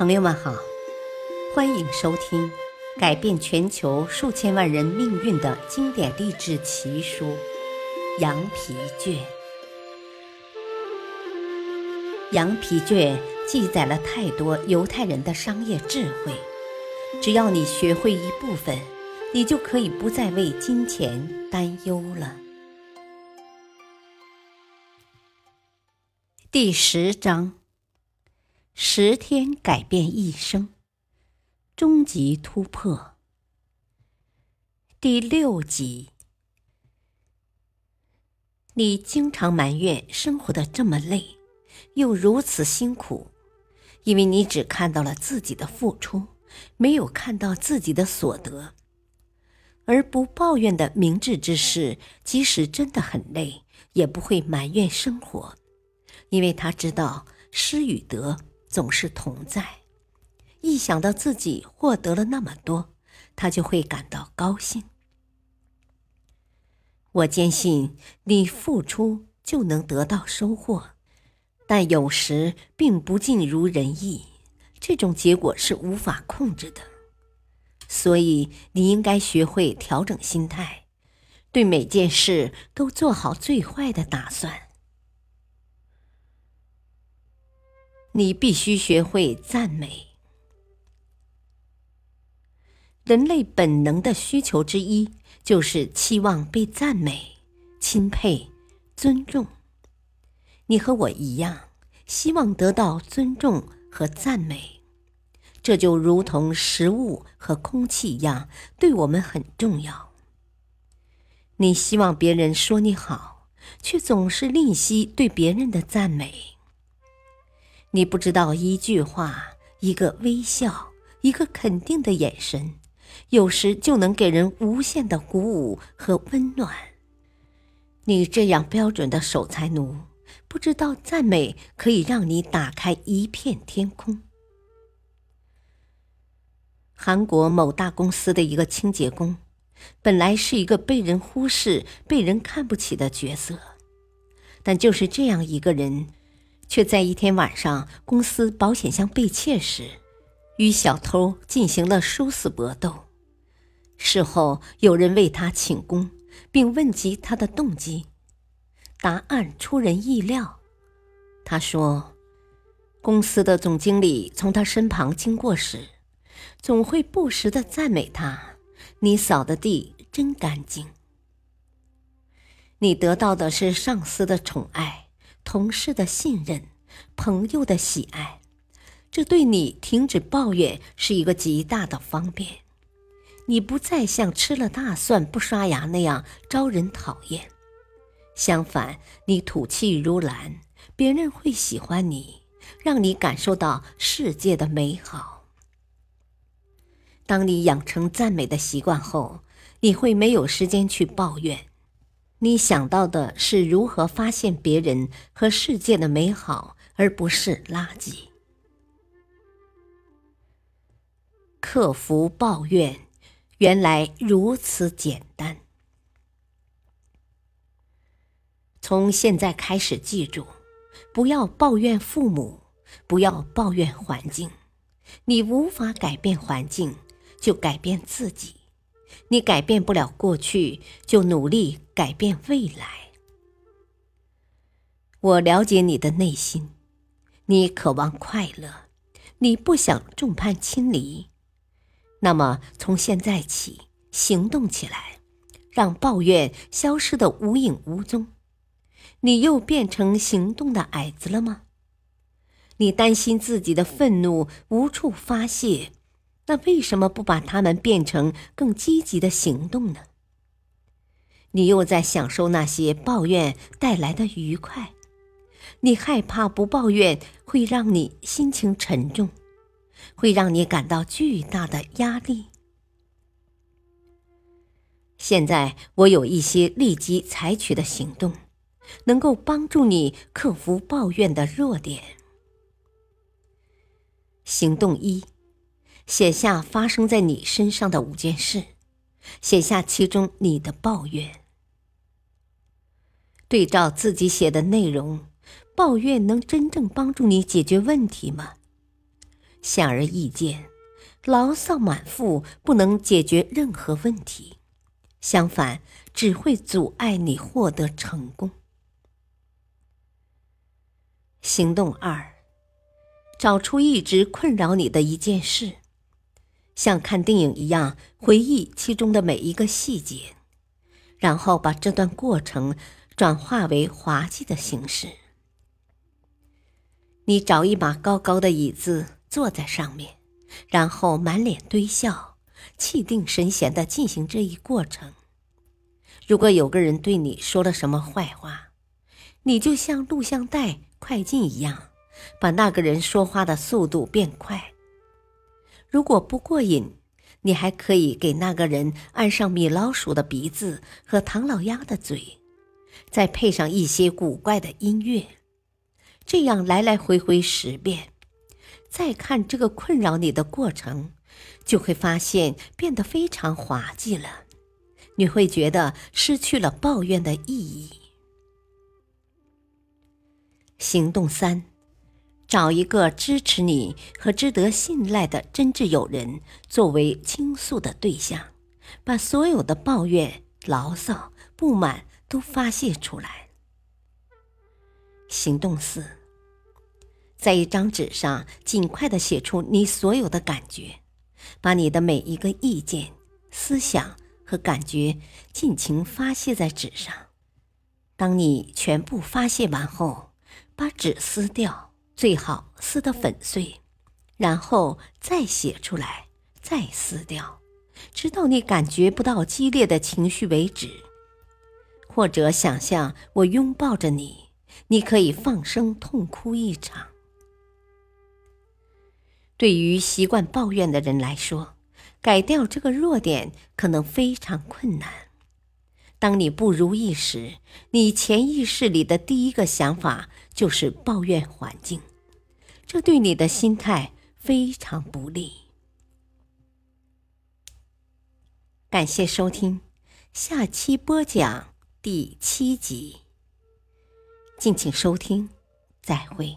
朋友们好，欢迎收听改变全球数千万人命运的经典励志奇书《羊皮卷》。《羊皮卷》记载了太多犹太人的商业智慧，只要你学会一部分，你就可以不再为金钱担忧了。第十章。十天改变一生，终极突破。第六集，你经常埋怨生活的这么累，又如此辛苦，因为你只看到了自己的付出，没有看到自己的所得。而不抱怨的明智之士，即使真的很累，也不会埋怨生活，因为他知道失与得。总是同在，一想到自己获得了那么多，他就会感到高兴。我坚信，你付出就能得到收获，但有时并不尽如人意，这种结果是无法控制的。所以，你应该学会调整心态，对每件事都做好最坏的打算。你必须学会赞美。人类本能的需求之一就是期望被赞美、钦佩、尊重。你和我一样，希望得到尊重和赞美，这就如同食物和空气一样，对我们很重要。你希望别人说你好，却总是吝惜对别人的赞美。你不知道，一句话、一个微笑、一个肯定的眼神，有时就能给人无限的鼓舞和温暖。你这样标准的守财奴，不知道赞美可以让你打开一片天空。韩国某大公司的一个清洁工，本来是一个被人忽视、被人看不起的角色，但就是这样一个人。却在一天晚上，公司保险箱被窃时，与小偷进行了殊死搏斗。事后有人为他请功，并问及他的动机，答案出人意料。他说：“公司的总经理从他身旁经过时，总会不时的赞美他：‘你扫的地真干净。’你得到的是上司的宠爱。”同事的信任，朋友的喜爱，这对你停止抱怨是一个极大的方便。你不再像吃了大蒜不刷牙那样招人讨厌，相反，你吐气如兰，别人会喜欢你，让你感受到世界的美好。当你养成赞美的习惯后，你会没有时间去抱怨。你想到的是如何发现别人和世界的美好，而不是垃圾。克服抱怨，原来如此简单。从现在开始，记住，不要抱怨父母，不要抱怨环境。你无法改变环境，就改变自己。你改变不了过去，就努力改变未来。我了解你的内心，你渴望快乐，你不想众叛亲离。那么，从现在起行动起来，让抱怨消失的无影无踪。你又变成行动的矮子了吗？你担心自己的愤怒无处发泄。那为什么不把它们变成更积极的行动呢？你又在享受那些抱怨带来的愉快，你害怕不抱怨会让你心情沉重，会让你感到巨大的压力。现在我有一些立即采取的行动，能够帮助你克服抱怨的弱点。行动一。写下发生在你身上的五件事，写下其中你的抱怨。对照自己写的内容，抱怨能真正帮助你解决问题吗？显而易见，牢骚满腹不能解决任何问题，相反，只会阻碍你获得成功。行动二：找出一直困扰你的一件事，像看电影一样回忆其中的每一个细节，然后把这段过程转化为滑稽的形式。你找一把高高的椅子坐在上面，然后满脸堆笑，气定神闲地进行这一过程。如果有个人对你说了什么坏话，你就像录像带。快进一样，把那个人说话的速度变快。如果不过瘾，你还可以给那个人按上米老鼠的鼻子和唐老鸭的嘴，再配上一些古怪的音乐，这样来来回回十遍。再看这个困扰你的过程，就会发现变得非常滑稽了。你会觉得失去了抱怨的意义。行动三，找一个支持你和值得信赖的真挚友人作为倾诉的对象，把所有的抱怨、牢骚、不满都发泄出来。行动四，在一张纸上尽快的写出你所有的感觉，把你的每一个意见、思想和感觉尽情发泄在纸上。当你全部发泄完后，把纸撕掉，最好撕得粉碎，然后再写出来，再撕掉，直到你感觉不到激烈的情绪为止。或者想象我拥抱着你，你可以放声痛哭一场。对于习惯抱怨的人来说，改掉这个弱点可能非常困难。当你不如意时，你潜意识里的第一个想法就是抱怨环境，这对你的心态非常不利。感谢收听，下期播讲第七集。敬请收听，再会。